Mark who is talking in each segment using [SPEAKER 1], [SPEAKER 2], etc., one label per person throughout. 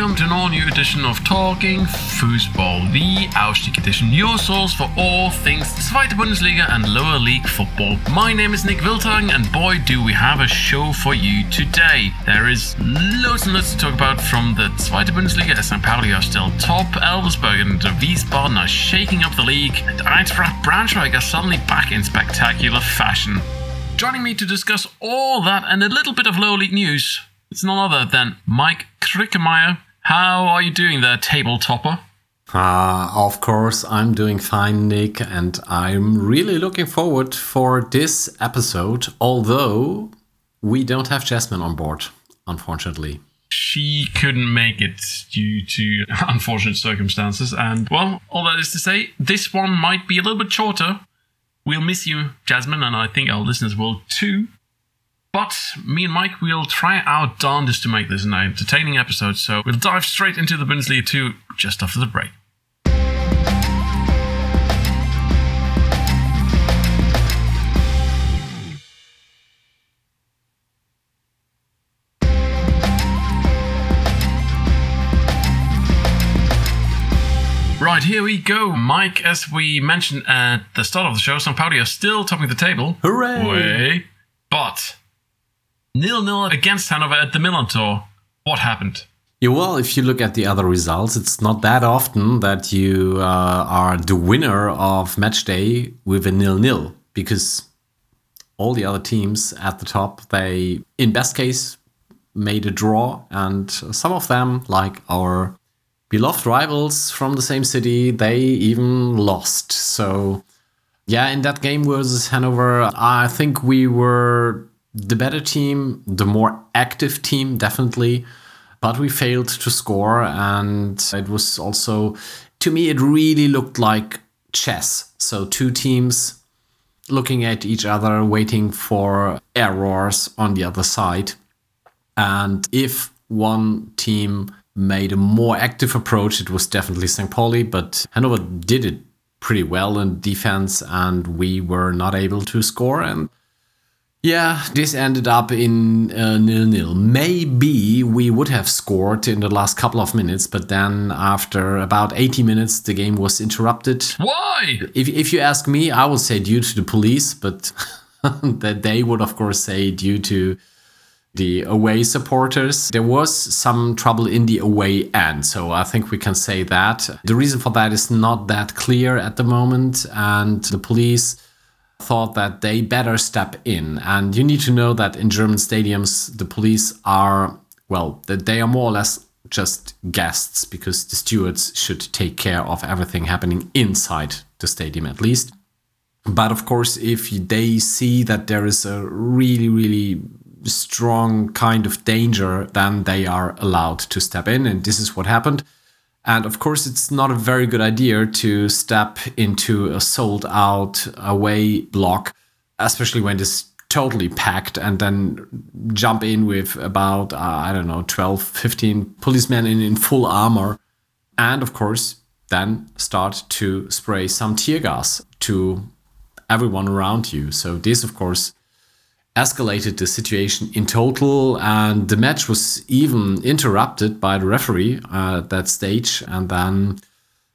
[SPEAKER 1] welcome to an all new edition of Talking Fussball, the Aufstieg edition, your source for all things Zweite Bundesliga and lower league football. My name is Nik Wiltang, and boy, do we have a show for you today. There is loads and loads to talk about from the Zweite Bundesliga as St. Pauli are still top, Elversberg and Wiesbaden are shaking up the league, and Eintracht Braunschweig are suddenly back in spectacular fashion. Joining me to discuss all that and a little bit of lower league news it's none other than Maik Krickemeyer. How are you doing there, table topper?
[SPEAKER 2] Uh, of course, I'm doing fine, Nik, and I'm really looking forward for this episode, although we don't have Jasmine on board, unfortunately.
[SPEAKER 1] She couldn't make it due to unfortunate circumstances, and well, all that is to say, this one might be a little bit shorter. We'll miss you, Jasmine, and I think our listeners will too. But me and Maik, we'll try our darndest to make this an entertaining episode, so we'll dive straight into the Bundesliga 2 just after the break. Right, here we go. Maik, as we mentioned at the start of the show, St. Pauli are still topping the table.
[SPEAKER 2] Hooray! Way.
[SPEAKER 1] But nil nil against Hanover at the Millerntor. What happened?
[SPEAKER 2] Yeah, well, if you look at the other results, it's not that often that you uh, are the winner of match day with a nil nil because all the other teams at the top, they, in best case, made a draw, and some of them, like our beloved rivals from the same city, they even lost. So, yeah, in that game versus Hanover, I think we were the better team, the more active team, definitely. But we failed to score, and it was also, to me, it really looked like chess. So, two teams looking at each other, waiting for errors on the other side. And if one team made a more active approach, it was definitely St. Pauli, but Hanover did it pretty well in defense, and we were not able to score. And yeah, this ended up in uh, nil nil. Maybe we would have scored in the last couple of minutes, but then after about 80 minutes, the game was interrupted.
[SPEAKER 1] Why?
[SPEAKER 2] If, if you ask me, I would say due to the police, but that they would, of course, say due to the away supporters. There was some trouble in the away end, so I think we can say that. The reason for that is not that clear at the moment, and the police thought that they better step in. And you need to know that in German stadiums, the police are, well, they are more or less just guests because the stewards should take care of everything happening inside the stadium at least. But of course, if they see that there is a really, really strong kind of danger, then they are allowed to step in. And this is what happened. And of course, it's not a very good idea to step into a sold out away block, especially when it's totally packed, and then jump in with about, uh, I don't know, 12, 15 policemen in, in full armor. And of course, then start to spray some tear gas to everyone around you. So, this, of course, escalated the situation in total, and the match was even interrupted by the referee at that stage. And then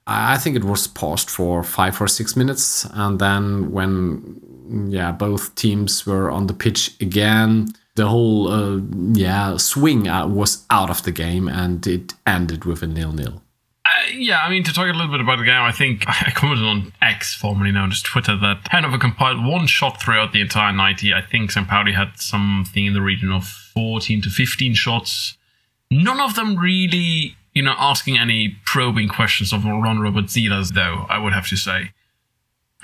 [SPEAKER 2] I think it was paused for five or six minutes, and then when yeah both teams were on the pitch again, the whole uh, yeah swing uh, was out of the game, and it ended with a nil nil nil
[SPEAKER 1] yeah, I mean, to talk a little bit about the game, I think I commented on X, formerly known as Twitter, that Hanover compiled one shot throughout the entire 90. I think St. Pauli had something in the region of 14 to 15 shots. None of them really, you know, asking any probing questions of Ron Robert Zieler, though, I would have to say.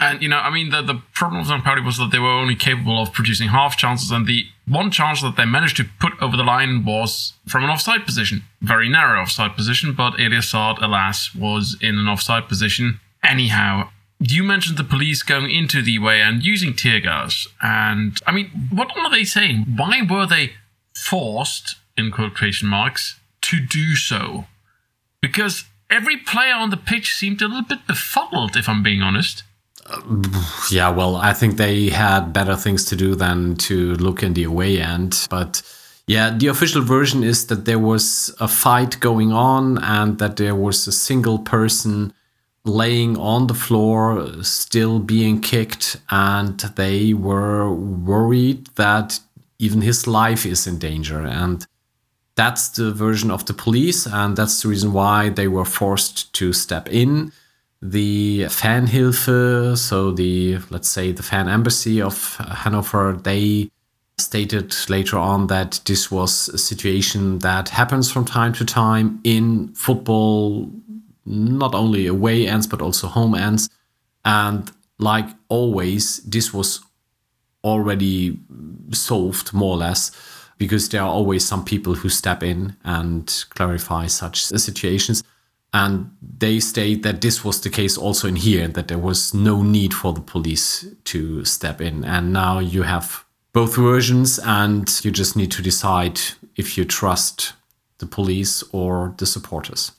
[SPEAKER 1] And, you know, I mean, the, the problem St. Pauli was that they were only capable of producing half chances, and the one chance that they managed to put over the line was from an offside position. Very narrow offside position, but Elias Saad, alas, was in an offside position. Anyhow, you mentioned the police going into the way and using tear gas. And, I mean, what are they saying? Why were they forced, in quotation marks, to do so? Because every player on the pitch seemed a little bit befuddled, if I'm being honest
[SPEAKER 2] yeah, well, I think they had better things to do than to look in the away end. But Yeah, the official version is that there was a fight going on and that there was a single person laying on the floor, still being kicked, and they were worried that even his life is in danger. And that's the version of the police, and that's the reason why they were forced to step in. The Fanhilfe, so the let's say the fan embassy of Hanover, they stated later on that this was a situation that happens from time to time in football not only away ends but also home ends. And like always, this was already solved more or less because there are always some people who step in and clarify such situations. And they state that this was the case also in here, that there was no need for the police to step in. And now you have both versions, and you just need to decide if you trust the police or the supporters.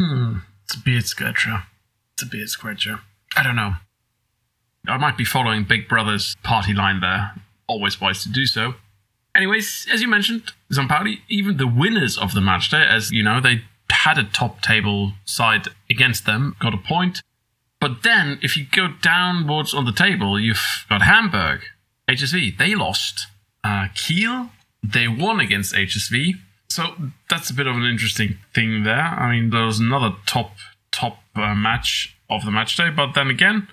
[SPEAKER 1] Hmm. It's a beard scratcher. It's a beard scratcher. I don't know. I might be following Big Brother's party line there. Always wise to do so. Anyways, as you mentioned, St. Pauli, even the winners of the match day, as you know, they had a top table side against them, got a point. But then, if you go downwards on the table, you've got Hamburg, HSV, they lost. Uh, Kiel, they won against HSV. So that's a bit of an interesting thing there. I mean, there was another top top uh, match of the match day, but then again,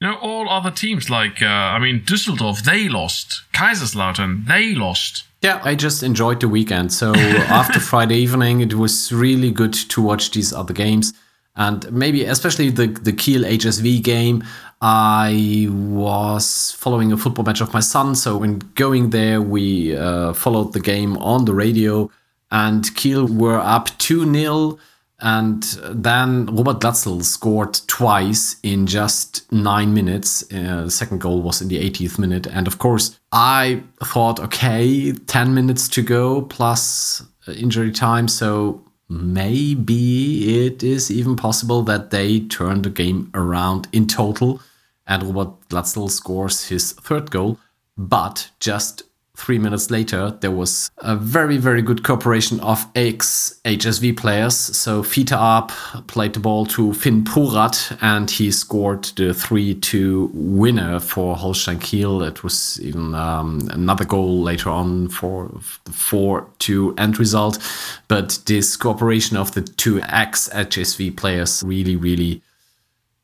[SPEAKER 1] you know, all other teams like uh, I mean, Düsseldorf they lost, Kaiserslautern they lost.
[SPEAKER 2] Yeah, I just enjoyed the weekend. So after Friday evening, it was really good to watch these other games. And maybe especially the, the Kiel HSV game, I was following a football match of my son. So when going there, we uh, followed the game on the radio and Kiel were up 2 0. And then Robert Glatzel scored twice in just nine minutes. Uh, the second goal was in the 80th minute. And of course, I thought, okay, 10 minutes to go plus injury time. So maybe it is even possible that they turn the game around in total. And Robert Glatzel scores his third goal. But just three minutes later, there was a very, very good cooperation of ex HSV players. So Fiete Arp played the ball to Finn Porath and he scored the 3 2 winner for Holstein Kiel. It was even um, another goal later on for the 4 2 end result. But this cooperation of the two ex HSV players really, really.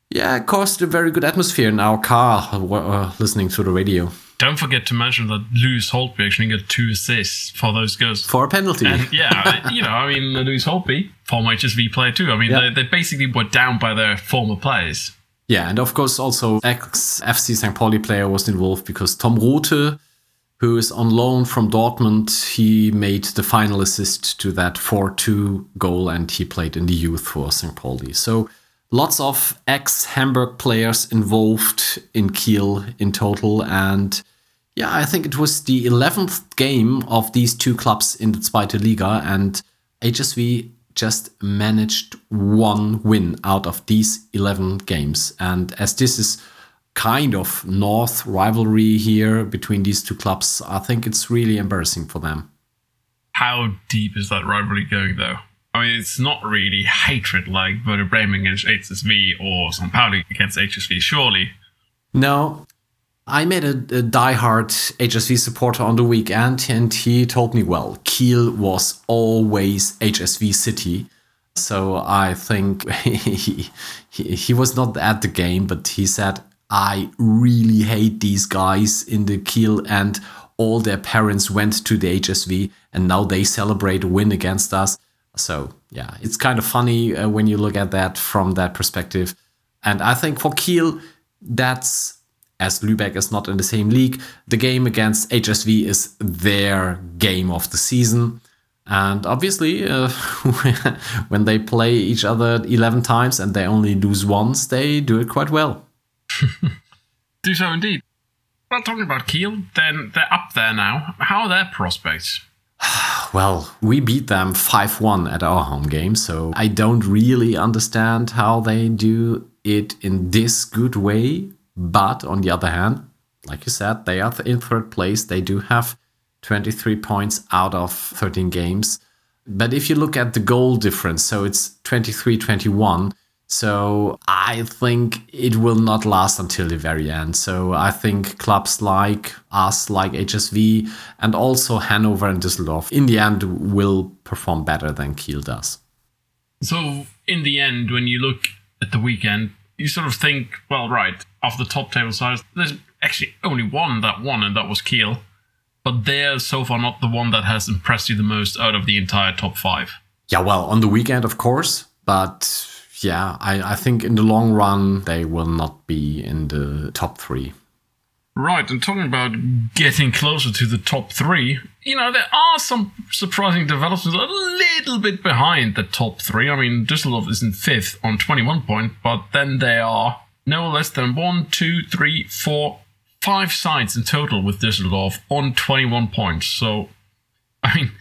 [SPEAKER 2] Yeah, caused a very good atmosphere in our car uh, listening to the radio.
[SPEAKER 1] Don't forget to mention that Lewis Holtby actually got two assists for those goals.
[SPEAKER 2] For a penalty.
[SPEAKER 1] And yeah, you know, I mean, Lewis Holtby, former HSV player too. I mean, yeah. they, they basically were down by their former players.
[SPEAKER 2] Yeah, and of course, also ex FC St. Pauli player was involved because Tom Rothe, who is on loan from Dortmund, he made the final assist to that 4 2 goal and he played in the youth for St. Pauli. So lots of ex Hamburg players involved in Kiel in total. And yeah, I think it was the 11th game of these two clubs in the Zweite Liga, and HSV just managed one win out of these 11 games. And as this is kind of North rivalry here between these two clubs, I think it's really embarrassing for them.
[SPEAKER 1] How deep is that rivalry going, though? I mean, it's not really hatred like Werder Bremen against HSV or St. Pauli against HSV, surely.
[SPEAKER 2] No, I met a, a diehard HSV supporter on the weekend, and he told me, well, Kiel was always HSV City. So I think he, he, he was not at the game, but he said, I really hate these guys in the Kiel, and all their parents went to the HSV, and now they celebrate a win against us. So yeah, it's kind of funny uh, when you look at that from that perspective. And I think for Kiel, that's as Lübeck is not in the same league, the game against HSV is their game of the season. And obviously, uh, when they play each other 11 times and they only lose once, they do it quite well.
[SPEAKER 1] do so indeed. Well, talking about Kiel, then they're up there now. How are their prospects?
[SPEAKER 2] well, we beat them 5 1 at our home game, so I don't really understand how they do it in this good way but on the other hand, like you said, they are in third place. They do have 23 points out of 13 games. But if you look at the goal difference, so it's 23 21. So I think it will not last until the very end. So I think clubs like us, like HSV, and also Hanover and Düsseldorf, in the end, will perform better than Kiel does.
[SPEAKER 1] So in the end, when you look at the weekend, you sort of think, well, right, of the top table sides, there's actually only one that won, and that was Kiel. But they're so far not the one that has impressed you the most out of the entire top five.
[SPEAKER 2] Yeah, well, on the weekend, of course, but yeah, I, I think in the long run, they will not be in the top three.
[SPEAKER 1] Right, and talking about getting closer to the top three, you know, there are some surprising developments a little bit behind the top three. I mean, Düsseldorf is in fifth on 21 points, but then they are no less than one, two, three, four, five sides in total with Düsseldorf on 21 points. So, I mean,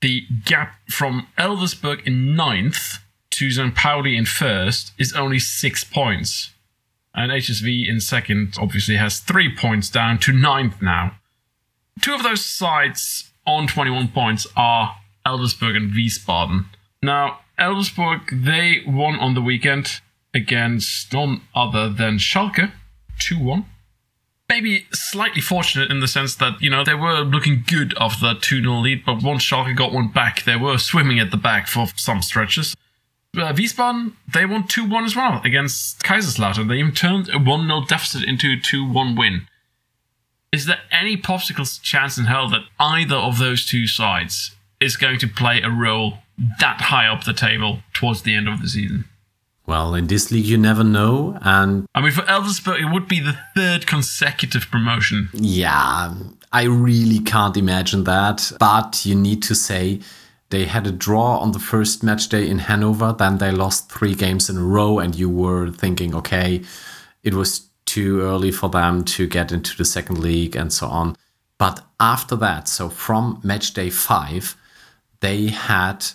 [SPEAKER 1] the gap from Elversberg in ninth to. Pauli in first is only six points. And HSV in second obviously has three points down to ninth now. Two of those sides on 21 points are Elversberg and Wiesbaden. Now, Elversberg, they won on the weekend against none other than Schalke, 2 1. Maybe slightly fortunate in the sense that, you know, they were looking good after that 2 0 lead, but once Schalke got one back, they were swimming at the back for some stretches uh, Wiesbaden, they won 2 1 as well against Kaiserslautern. They even turned a 1 0 deficit into a 2 1 win. Is there any popsicle chance in hell that either of those two sides is going to play a role that high up the table towards the end of the season?
[SPEAKER 2] Well, in this league, you never know. And
[SPEAKER 1] I mean, for Elversberg, it would be the third consecutive promotion.
[SPEAKER 2] Yeah, I really can't imagine that. But you need to say they had a draw on the first match day in Hanover, then they lost three games in a row, and you were thinking, okay, it was too early for them to get into the second league and so on. But after that, so from match day five, they had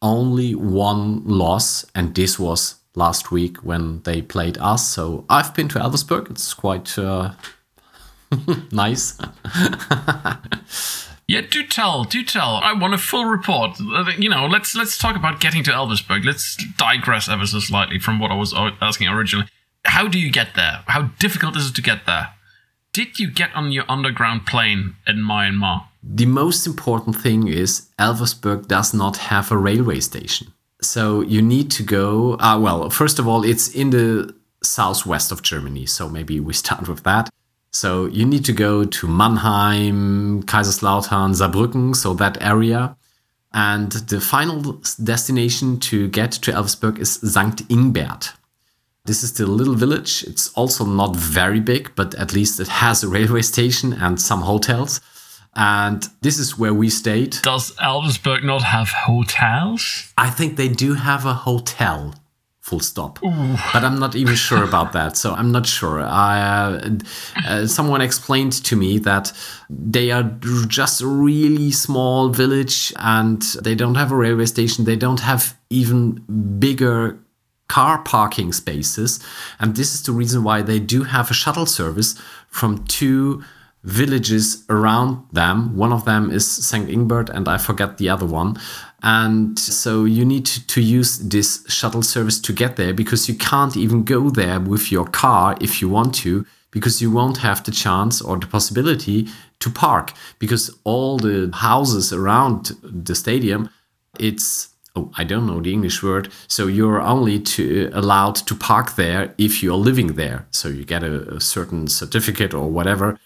[SPEAKER 2] only one loss, and this was last week when they played us. So I've been to Elversberg. It's quite uh, nice.
[SPEAKER 1] Yeah, do tell, do tell. I want a full report. You know, let's let's talk about getting to Elversberg. Let's digress ever so slightly from what I was asking originally. How do you get there? How difficult is it to get there? Did you get on your underground plane in Myanmar?
[SPEAKER 2] The most important thing is Elversberg does not have a railway station. So you need to go. Uh, well, first of all, it's in the southwest of Germany. So maybe we start with that. So you need to go to Mannheim, Kaiserslautern, Saarbrücken, so that area. And the final destination to get to Elversberg is St. Ingbert. This is the little village. It's also not very big, but at least it has a railway station and some hotels. And this is where we stayed.
[SPEAKER 1] Does Elversberg not have hotels?
[SPEAKER 2] I think they do have a hotel full stop. Ooh. But I'm not even sure about that. So I'm not sure. I, uh, uh, someone explained to me that they are just a really small village and they don't have a railway station. They don't have even bigger car parking spaces. And this is the reason why they do have a shuttle service from two villages around them. One of them is St. Ingbert, and I forget the other one. And so you need to use this shuttle service to get there because you can't even go there with your car if you want to, because you won't have the chance or the possibility to park because all the houses around the stadium, it's oh, I don't know the English word. So you're only to, allowed to park there if you're living there. So you get a, a certain certificate or whatever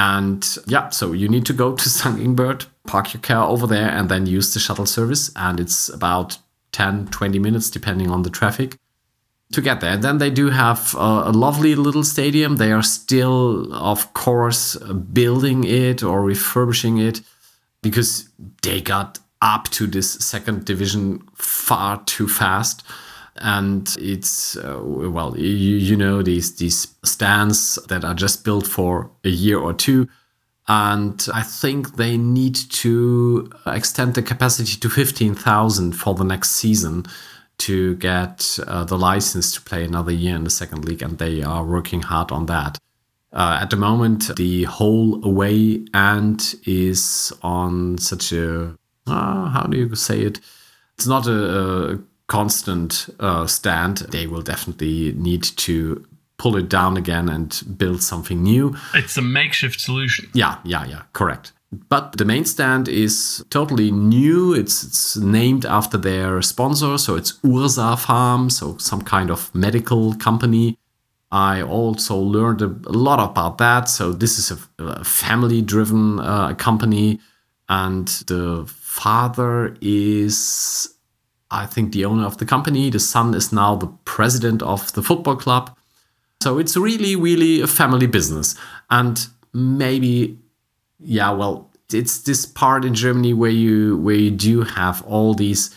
[SPEAKER 2] and yeah, so you need to go to St. Ingbert, park your car over there, and then use the shuttle service. And it's about 10, 20 minutes, depending on the traffic, to get there. And then they do have a, a lovely little stadium. They are still, of course, building it or refurbishing it because they got up to this second division far too fast and it's uh, well you, you know these these stands that are just built for a year or two. And I think they need to extend the capacity to 15,000 for the next season to get uh, the license to play another year in the second league. And they are working hard on that. Uh, at the moment, the whole away end is on such a uh, how do you say it? It's not a, a constant uh, stand. They will definitely need to pull it down again and build something new.
[SPEAKER 1] It's a makeshift solution.
[SPEAKER 2] Yeah, yeah, yeah, correct. But the main stand is totally new. It's, it's named after their sponsor, so it's Ursapharm, so some kind of medical company. I also learned a, lot about that. So this is a, a family-driven uh, company, and the father is, I think, the owner of the company. The son is now the president of the football club. So it's really, really a family business, and maybe yeah, well, it's this part in Germany where you where you do have all these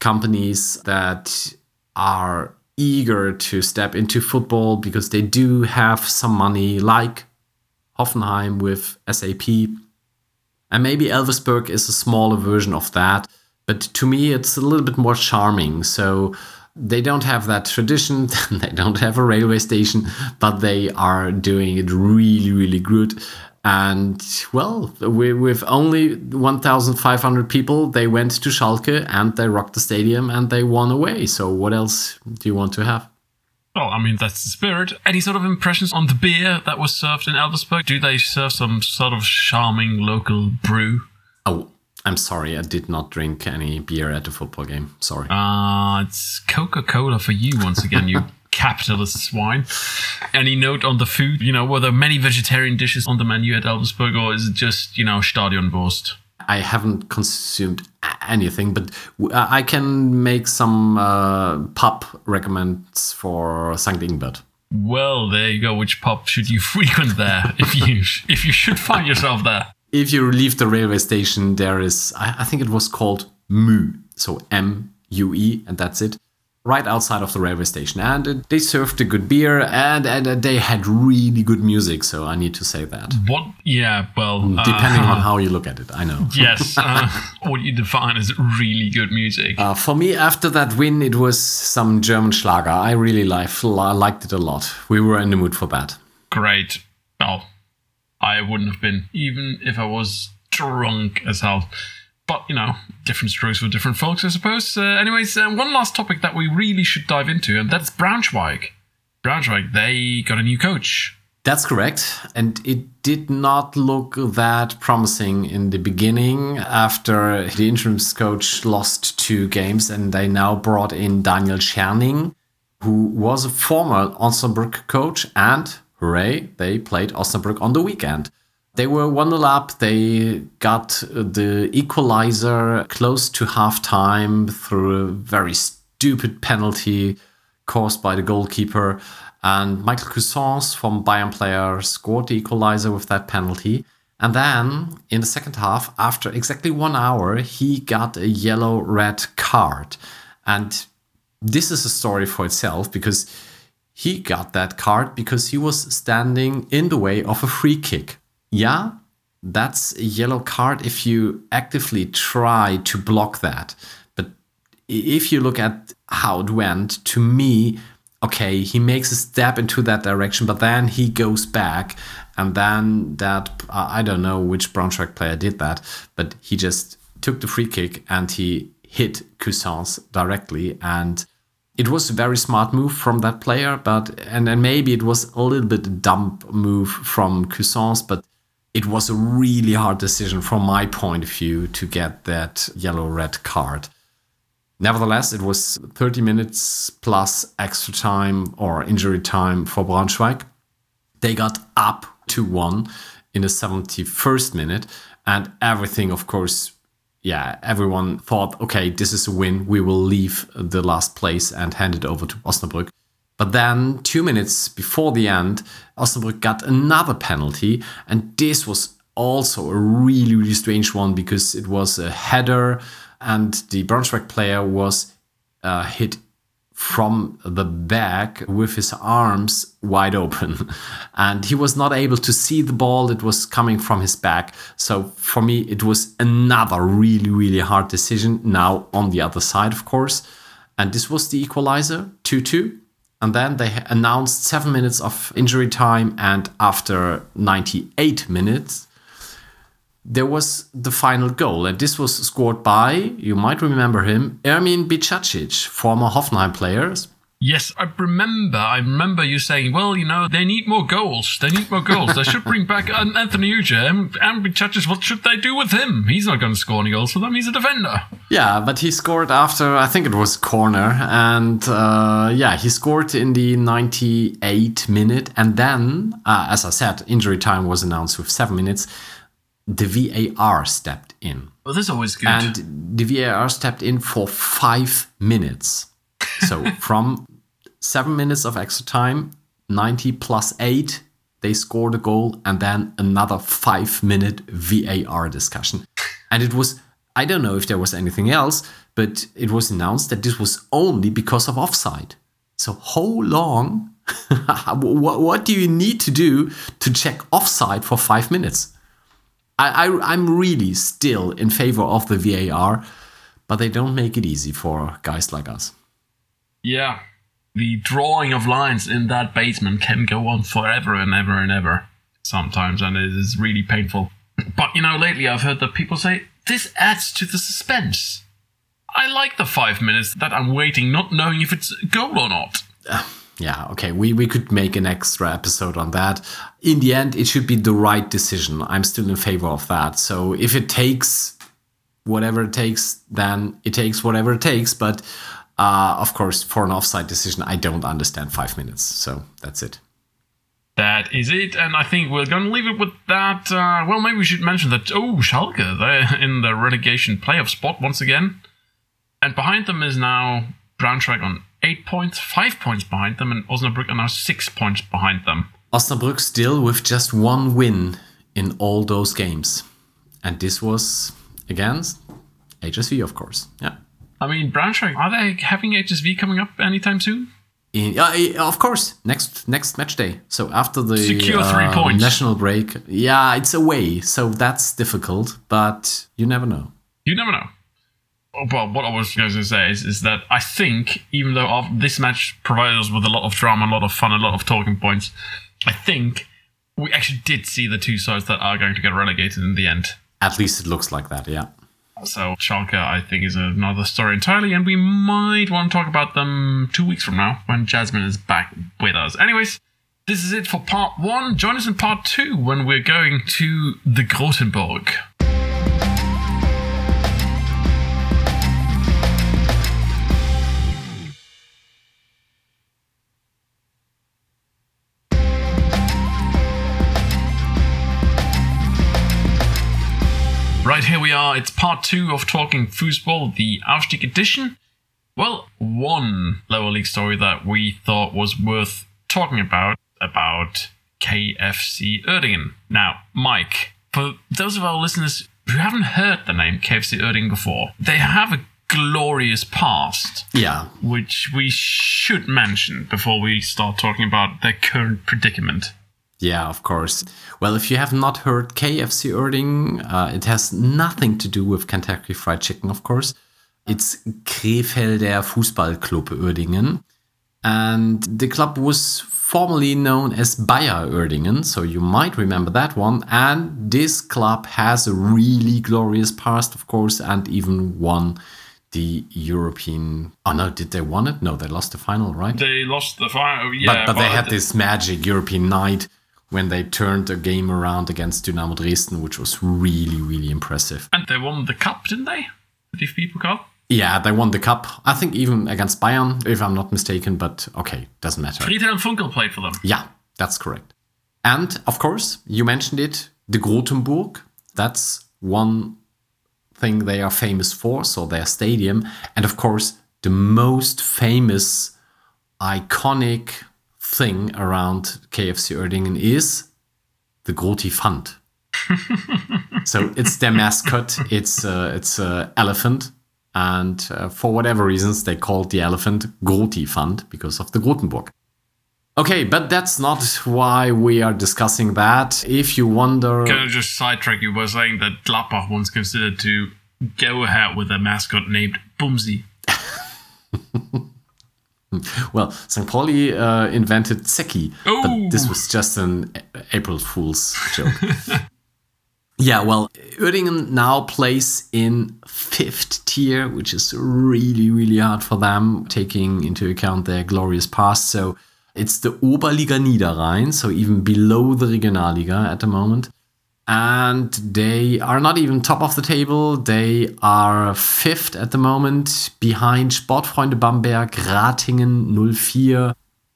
[SPEAKER 2] companies that are eager to step into football because they do have some money, like Hoffenheim with SAP. And maybe Elversberg is a smaller version of that. But to me, it's a little bit more charming. So they don't have that tradition, they don't have a railway station, but they are doing it really, really good. And well, with only 1,500 people, they went to Schalke and they rocked the stadium and they won away. So, what else do you want to have?
[SPEAKER 1] Oh, I mean, that's the spirit. Any sort of impressions on the beer that was served in Elversberg? Do they serve some sort of charming local brew?
[SPEAKER 2] Oh, I'm sorry, I did not drink any beer at the football game. Sorry.
[SPEAKER 1] Ah, uh, it's Coca Cola for you once again, you capitalist swine. Any note on the food? You know, were there many vegetarian dishes on the menu at Elversberg, or is it just, you know, Stadionwurst?
[SPEAKER 2] I haven't consumed anything, but I can make some uh, pub recommends for St. Ingbert.
[SPEAKER 1] Well, there you go. Which pub should you frequent there if you if you should find yourself there?
[SPEAKER 2] If you leave the railway station, there is I, I think it was called Mu, so M U E, and that's it right outside of the railway station. And they served a good beer and, and they had really good music. So I need to say that.
[SPEAKER 1] What? Yeah, well.
[SPEAKER 2] Mm, depending uh, on how you look at it, I know.
[SPEAKER 1] Yes. Uh, what you define as really good music.
[SPEAKER 2] Uh, for me, after that win, it was some German Schlager. I really liked, liked it a lot. We were in the mood for that.
[SPEAKER 1] Great. Well, I wouldn't have been, even if I was drunk as hell but you know, different strokes for different folks, I suppose. Uh, anyways, uh, one last topic that we really should dive into, and that's Braunschweig. Braunschweig, they got a new coach.
[SPEAKER 2] That's correct. And it did not look that promising in the beginning after the interim coach lost two games and they now brought in Daniel Scherning, who was a former Osnabrück coach and hooray, they played Osnabrück on the weekend. They were 1 0 up. They got the equalizer close to half time through a very stupid penalty caused by the goalkeeper. And Michael Cuisance from Bayern player scored the equalizer with that penalty. And then in the second half, after exactly one hour, he got a yellow red card. And this is a story for itself because he got that card because he was standing in the way of a free kick yeah, that's a yellow card if you actively try to block that. But if you look at how it went, to me, okay, he makes a step into that direction, but then he goes back, and then that I don't know which Braunschweig player did that, but he just took the free kick and he hit Cuisance directly and it was a very smart move from that player, but and, maybe it was a little bit a dumb move from Cuisance, but it was a really hard decision from my point of view to get that yellow red card. Nevertheless, it was 30 minutes plus extra time or injury time for Braunschweig. They got up to one in the 71st minute, and everything, of course, yeah, everyone thought, okay, this is a win. We will leave the last place and hand it over to Osnabrück. But then, two minutes before the end, Osnabrück got another penalty, and this was also a really, really strange one because it was a header, and the Braunschweig player was uh, hit from the back with his arms wide open. And he was not able to see the ball, that was coming from his back. So for me, it was another really, really hard decision. Now, on the other side, of course. And this was the equalizer 2 2. And then they announced seven minutes of injury time, and after 98 minutes, there was the final goal, and this was scored by, you might remember him, Ermin Bičakčić, former Hoffenheim player.
[SPEAKER 1] Yes, I remember. I remember you saying, "Well, you know, they need more goals. They need more goals. they should bring back Anthony and, and Bičakčić. What should they do with him? He's not going to score any goals for them. He's a defender."
[SPEAKER 2] Yeah, but he scored after I think it was corner, and uh, yeah, he scored in the 98 minute, and then, uh, as I said, injury time was announced with seven minutes the VAR stepped in.
[SPEAKER 1] Oh, well, that's always good.
[SPEAKER 2] And the VAR stepped in for five minutes. So from seven minutes of extra time, 90 plus eight, they scored a goal, and then another five minute VAR discussion. And it was, I don't know if there was anything else, but it was announced that this was only because of offside. So, how long? what, what do you need to do to check offside for five minutes? I, I I'm really still in favor of the VAR, but they don't make it easy for guys like us.
[SPEAKER 1] Yeah, the drawing of lines in that basement can go on forever and ever and ever sometimes, and it is really painful. But you know, lately I've heard that people say this adds to the suspense. I like the five minutes that I'm waiting, not knowing if it's a goal or not.
[SPEAKER 2] Uh, yeah, okay, we, we could make an extra episode on that. In the end, it should be the right decision. I'm still in favor of that. So if it takes whatever it takes, then it takes whatever it takes. But uh, of course, for an offside decision, I don't understand five minutes. So that's it.
[SPEAKER 1] That is it, and I think we're going to leave it with that. Uh, well, maybe we should mention that. Oh, Schalke, they're in the relegation playoff spot once again. And behind them is now Braunschweig on eight points, five points behind them, and Osnabrück are now six points behind them.
[SPEAKER 2] Osnabrück still with just one win in all those games. And this was against HSV, of course. Yeah.
[SPEAKER 1] I mean, Braunschweig, are they having HSV coming up anytime soon?
[SPEAKER 2] In, uh, of course, next next match day. So after the
[SPEAKER 1] Secure three uh, points.
[SPEAKER 2] national break, yeah, it's away, so that's difficult. But you never know.
[SPEAKER 1] You never know well, what I was going to say is, is that I think, even though this match provided us with a lot of drama, a lot of fun, a lot of talking points, I think we actually did see the two sides that are going to get relegated in the end.
[SPEAKER 2] At least it looks like that, yeah.
[SPEAKER 1] So Schalke, I think, is another story entirely, and we might want to talk about them two weeks from now when Jasmine is back with us. Anyways, this is it for part one. Join us in part two when we're going to the Grotenburg. We are. It's part two of Talking Fussball, the Aufstieg edition. Well, one lower league story that we thought was worth talking about, about KFC Uerdingen. Now, Maik, for those of our listeners who haven't heard the name KFC Uerdingen before, they have a glorious past.
[SPEAKER 2] Yeah.
[SPEAKER 1] Which we should mention before we start talking about their current predicament.
[SPEAKER 2] Yeah, of course. Well, if you have not heard KFC Uerdingen, uh, it has nothing to do with Kentucky Fried Chicken, of course. It's Krefelder Fußballclub Uerdingen. And the club was formerly known as Bayer Uerdingen, so you might remember that one. And this club has a really glorious past, of course, and even won the European. Oh no, did they won it? No, they lost the final, right?
[SPEAKER 1] They lost the final, yeah.
[SPEAKER 2] But, but, but they had this magic European night when they turned a game around against Dynamo Dresden, which was really, really impressive.
[SPEAKER 1] And they won the cup, didn't they? The DFB Pokal?
[SPEAKER 2] Yeah, they won the cup. I think even against Bayern, if I'm not mistaken, but okay, doesn't matter.
[SPEAKER 1] Friedhelm Funkel played for them.
[SPEAKER 2] Yeah, that's correct. And of course, you mentioned it, the Grotenburg. That's one thing they are famous for, so their stadium. And of course, the most famous, iconic thing around KFC Uerdingen is the Grotifant. so it's their mascot. It's uh, it's uh, elephant, and uh, for whatever reasons they called the elephant Grotifant because of the Grotenburg. Okay, but that's not why we are discussing that. If you wonder,
[SPEAKER 1] can I just sidetrack you by saying that Gladbach once considered to go ahead with a mascot named Bumsy.
[SPEAKER 2] Well, St. Pauli uh, invented
[SPEAKER 1] Ooh.
[SPEAKER 2] but this was just an April Fool's joke. yeah, well, Uerdingen now plays in fifth tier, which is really, really hard for them, taking into account their glorious past. So it's the Oberliga Niederrhein, so even below the Regionalliga at the moment. And they are not even top of the table. They are fifth at the moment, behind Sportfreunde Baumberg, Ratingen 04,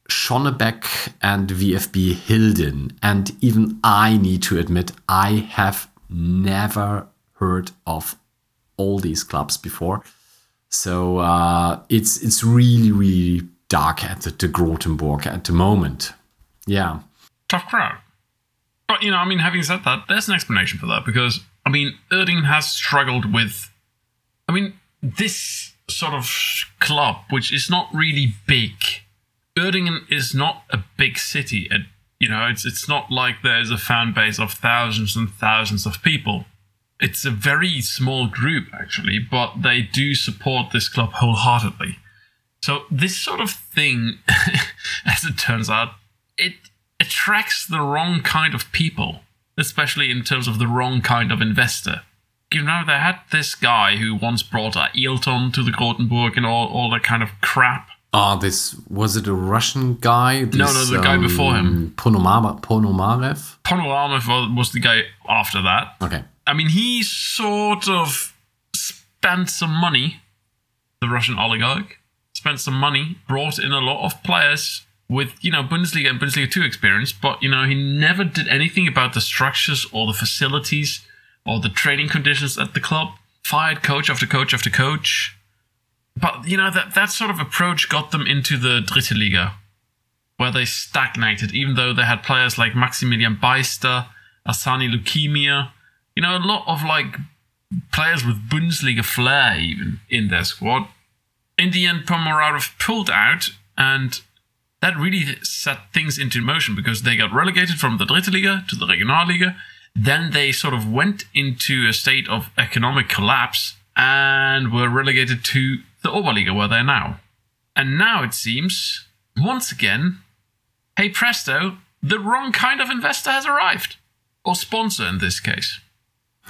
[SPEAKER 2] Schonnebeck, and VfB Hilden. And even I need to admit, I have never heard of all these clubs before. So uh, it's it's really really dark at the, the at the moment. Yeah.
[SPEAKER 1] Tough crowd. But, you know, I mean, having said that, there's an explanation for that because, I mean, Erding has struggled with. I mean, this sort of club, which is not really big. Uerdingen is not a big city. It, you know, it's it's not like there's a fan base of thousands and thousands of people. It's a very small group actually, but they do support this club wholeheartedly. So this sort of thing, as it turns out, it attracts the wrong kind of people, especially in terms of the wrong kind of investor. You know, they had this guy who once brought uh, Ailton to the Grotenburg and all, all that kind of crap.
[SPEAKER 2] Oh, this was it a Russian guy?
[SPEAKER 1] No, no,
[SPEAKER 2] This,
[SPEAKER 1] the guy before him.
[SPEAKER 2] Ponomar- Ponomarev?
[SPEAKER 1] Ponomarev was the guy after that.
[SPEAKER 2] Okay.
[SPEAKER 1] I mean, he sort of spent some money, the Russian oligarch, spent some money, brought in a lot of players with, you know, Bundesliga and Bundesliga 2 experience, but, you know, he never did anything about the structures or the facilities or the training conditions at the club. Fired coach after coach after coach. But, you know, that, that sort of approach got them into the Dritte Liga, where they stagnated, even though they had players like Maximilian Beister, Assani Lukimya, you know, a lot of like players with Bundesliga flair even in their squad. In the end, Pomarov pulled out, and that really set things into motion because they got relegated from the Dritte Liga to the Regionalliga. Then they sort of went into a state of economic collapse and were relegated to the Oberliga, where they're now. And now it seems, once again, hey presto, the wrong kind of investor has arrived. Or sponsor in this case.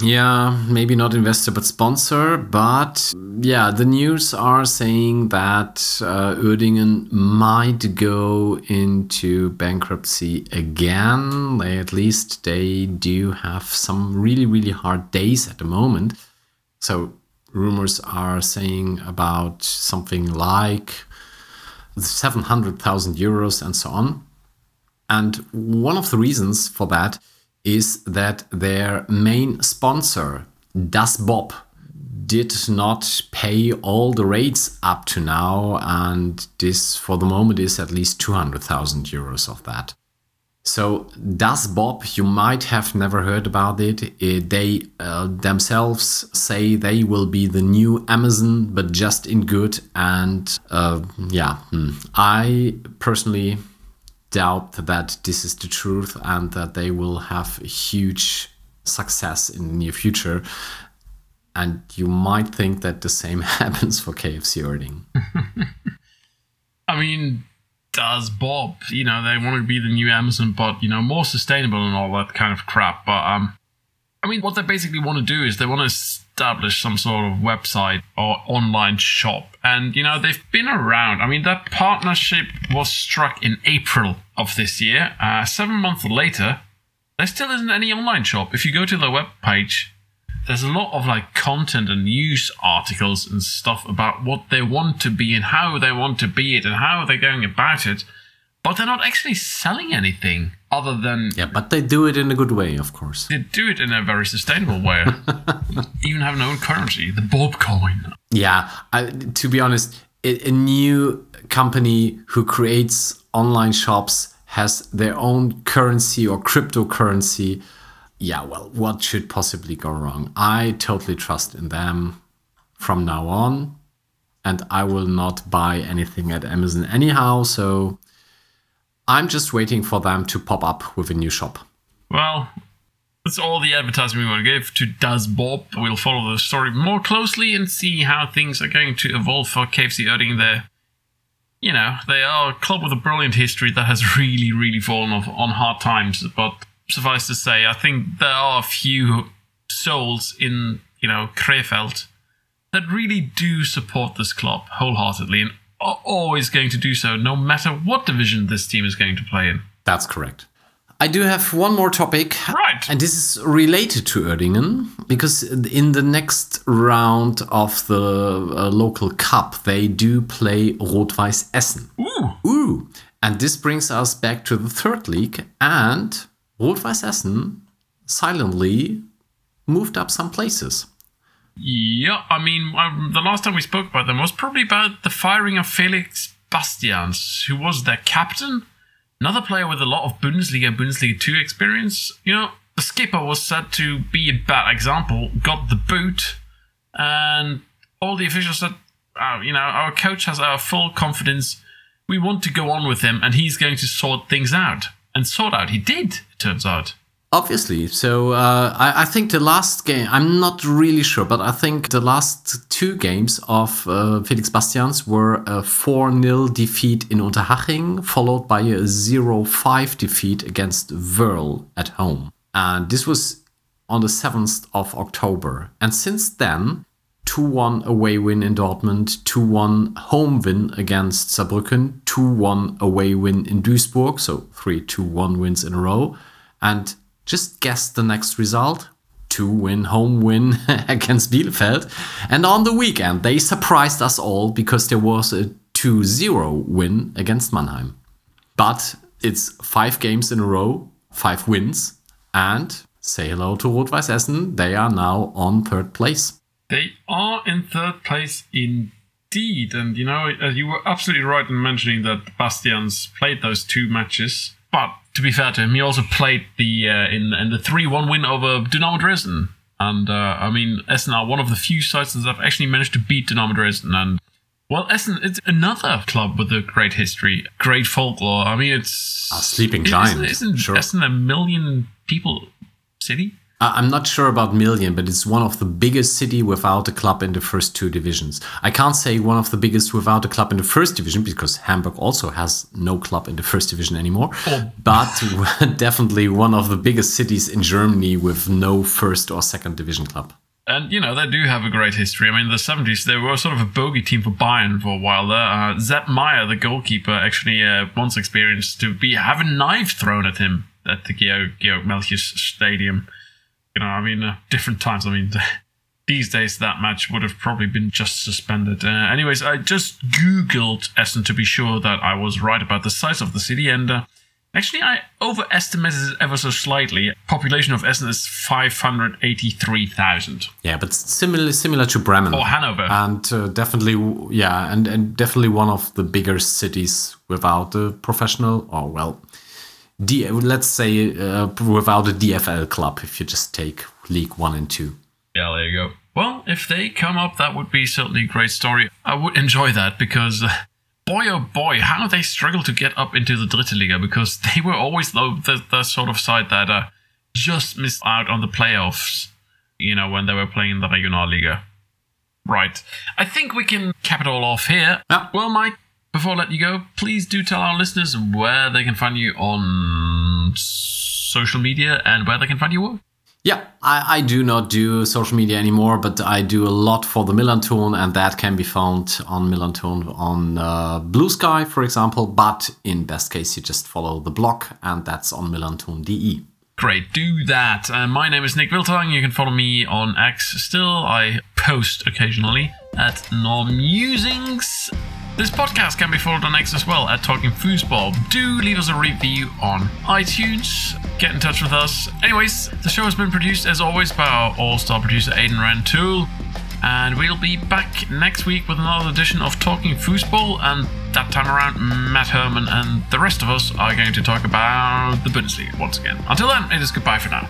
[SPEAKER 2] Yeah, maybe not investor but sponsor. But yeah, the news are saying that uh, might go into bankruptcy again. At least they do have some really, really hard days at the moment. So rumors are saying about something like 700,000 euros and so on. And one of the reasons for that is that their main sponsor, Das Bob, did not pay all the rates up to now, and this for the moment is at least 200,000 euros of that. So, Das Bob, you might have never heard about it. it they uh, themselves say they will be the new Amazon, but just in good. And uh, yeah, hmm. I personally doubt that this is the truth and that they will have huge success in the near future. And you might think that the same happens for KFC Erding.
[SPEAKER 1] I mean, Das Bob, you know, they want to be the new Amazon, but, you know, more sustainable and all that kind of crap. But, um, I mean, what they basically want to do is they want to establish some sort of website or online shop. And, you know, they've been around. I mean, that partnership was struck in April of this year. Uh, seven months later, there still isn't any online shop. If you go to their webpage, there's a lot of like content and news articles and stuff about what they want to be and how they want to be it and how they're going about it. But they're not actually selling anything other than
[SPEAKER 2] Yeah, but they do it in a good way, of course.
[SPEAKER 1] they do it in a very sustainable way. Even have their own currency, the Bob coin.
[SPEAKER 2] Yeah, I, to be honest, a new company who creates online shops has their own currency or cryptocurrency. Yeah, well, what should possibly go wrong? I totally trust in them from now on, and I will not buy anything at Amazon anyhow. So I'm just waiting for them to pop up with a new shop.
[SPEAKER 1] Well, that's all the advertising we want to give to Das Bob. We'll follow the story more closely and see how things are going to evolve for KFC Erding there. you know, they are a club with a brilliant history that has really, really fallen off on hard times. But suffice to say, I think there are a few souls in, you know, Krefeld that really do support this club wholeheartedly and are always going to do so, no matter what division this team is going to play in.
[SPEAKER 2] That's correct. I do have one more topic.
[SPEAKER 1] Right.
[SPEAKER 2] And this is related to Uerdingen because in the next round of the uh, local cup, they do play Rot-Weiß Essen.
[SPEAKER 1] Ooh.
[SPEAKER 2] Ooh. And this brings us back to the third league. And Rot-Weiß Essen silently moved up some places.
[SPEAKER 1] Yeah, I mean, I, the last time we spoke about them was probably about the firing of Felix Bastians, who was their captain Another player with a lot of Bundesliga and Bundesliga 2 experience. You know, the skipper was said to be a bad example, got the boot, and all the officials said, uh, you know, our coach has our full confidence. We want to go on with him, and he's going to sort things out. And sort out, he did, it turns out.
[SPEAKER 2] Obviously. So uh, I, I, think the last game, I'm not really sure, but I think the last two games of uh, Felix Bastians were a 4 0 defeat in Unterhaching, followed by a 0 5 defeat against Verl at home. And this was on the 7th of October. And since then, 2 1 away win in Dortmund, 2 1 home win against Saarbrücken, 2 1 away win in Duisburg, so 3 2 1 wins in a row. And just guess the next result. Two win home win against Bielefeld. And on the weekend, they surprised us all because there was a 2 0 win against Mannheim. But it's five games in a row, five wins, and say hello to Rot-Weiß Essen. They are now on third place.
[SPEAKER 1] They are in third place indeed. And you know, uh, you were absolutely right in mentioning that Bastians played those two matches. But to be fair to him, he also played the uh, in in the three one win over Dynamo Dresden, and uh, I mean Essen are one of the few sides that have actually managed to beat Dynamo Dresden. And well, Essen it's another club with a great history, great folklore. I mean, it's
[SPEAKER 2] a sleeping giant.
[SPEAKER 1] Isn't, isn't sure. Essen a million people city?
[SPEAKER 2] I'm not sure about million, but it's one of the biggest city without a club in the first two divisions. I can't say one of the biggest without a club in the first division because Hamburg also has no club in the first division anymore. Oh. But definitely one of the biggest cities in Germany with no first or second division club.
[SPEAKER 1] And you know they do have a great history. I mean, in the seventies they were sort of a bogey team for Bayern for a while there. Uh, Sepp Maier, the goalkeeper, actually uh, once experienced to be have a knife thrown at him at the Georg, Georg Melches Stadium you know, I mean, uh, different times. I mean, these days that match would have probably been just suspended. Uh, anyways, I just googled Essen to be sure that I was right about the size of the city, and uh, actually, I overestimated it ever so slightly. Population of Essen is five hundred eighty-three thousand.
[SPEAKER 2] Yeah, but similar similar to Bremen
[SPEAKER 1] or Hanover,
[SPEAKER 2] and uh, definitely yeah, and and definitely one of the bigger cities without a professional or well D, let's say uh, without a DFL club, if you just take League One and Two.
[SPEAKER 1] Yeah, there you go. Well, if they come up, that would be certainly a great story. I would enjoy that because, uh, boy oh boy, how they struggle to get up into the Dritte Liga because they were always the, the, the sort of side that uh, just missed out on the playoffs, you know, when they were playing the Regionalliga. Right. I think we can cap it all off here.
[SPEAKER 2] Yeah.
[SPEAKER 1] Well, Maik, before I let you go, please do tell our listeners where they can find you on social media and where they can find your work.
[SPEAKER 2] Yeah, I, I do not do social media anymore, but I do a lot for the Millerntor, and that can be found on Millerntor on uh, Blue Sky, for example. But in best case, you just follow the blog, and that's on millerntor.de.
[SPEAKER 1] Great, do that. Uh, my name is Nik Wiltong. You can follow me on X still. I post occasionally at Norm Musings. This podcast can be followed on X as well at Talking Fussball. Do leave us a review on iTunes. Get in touch with us. Anyways, the show has been produced as always by our all-star producer Aiden Rantoul. And we'll be back next week with another edition of Talking Fussball. And that time around, Matt Herman and the rest of us are going to talk about the Bundesliga once again. Until then, it is goodbye for now.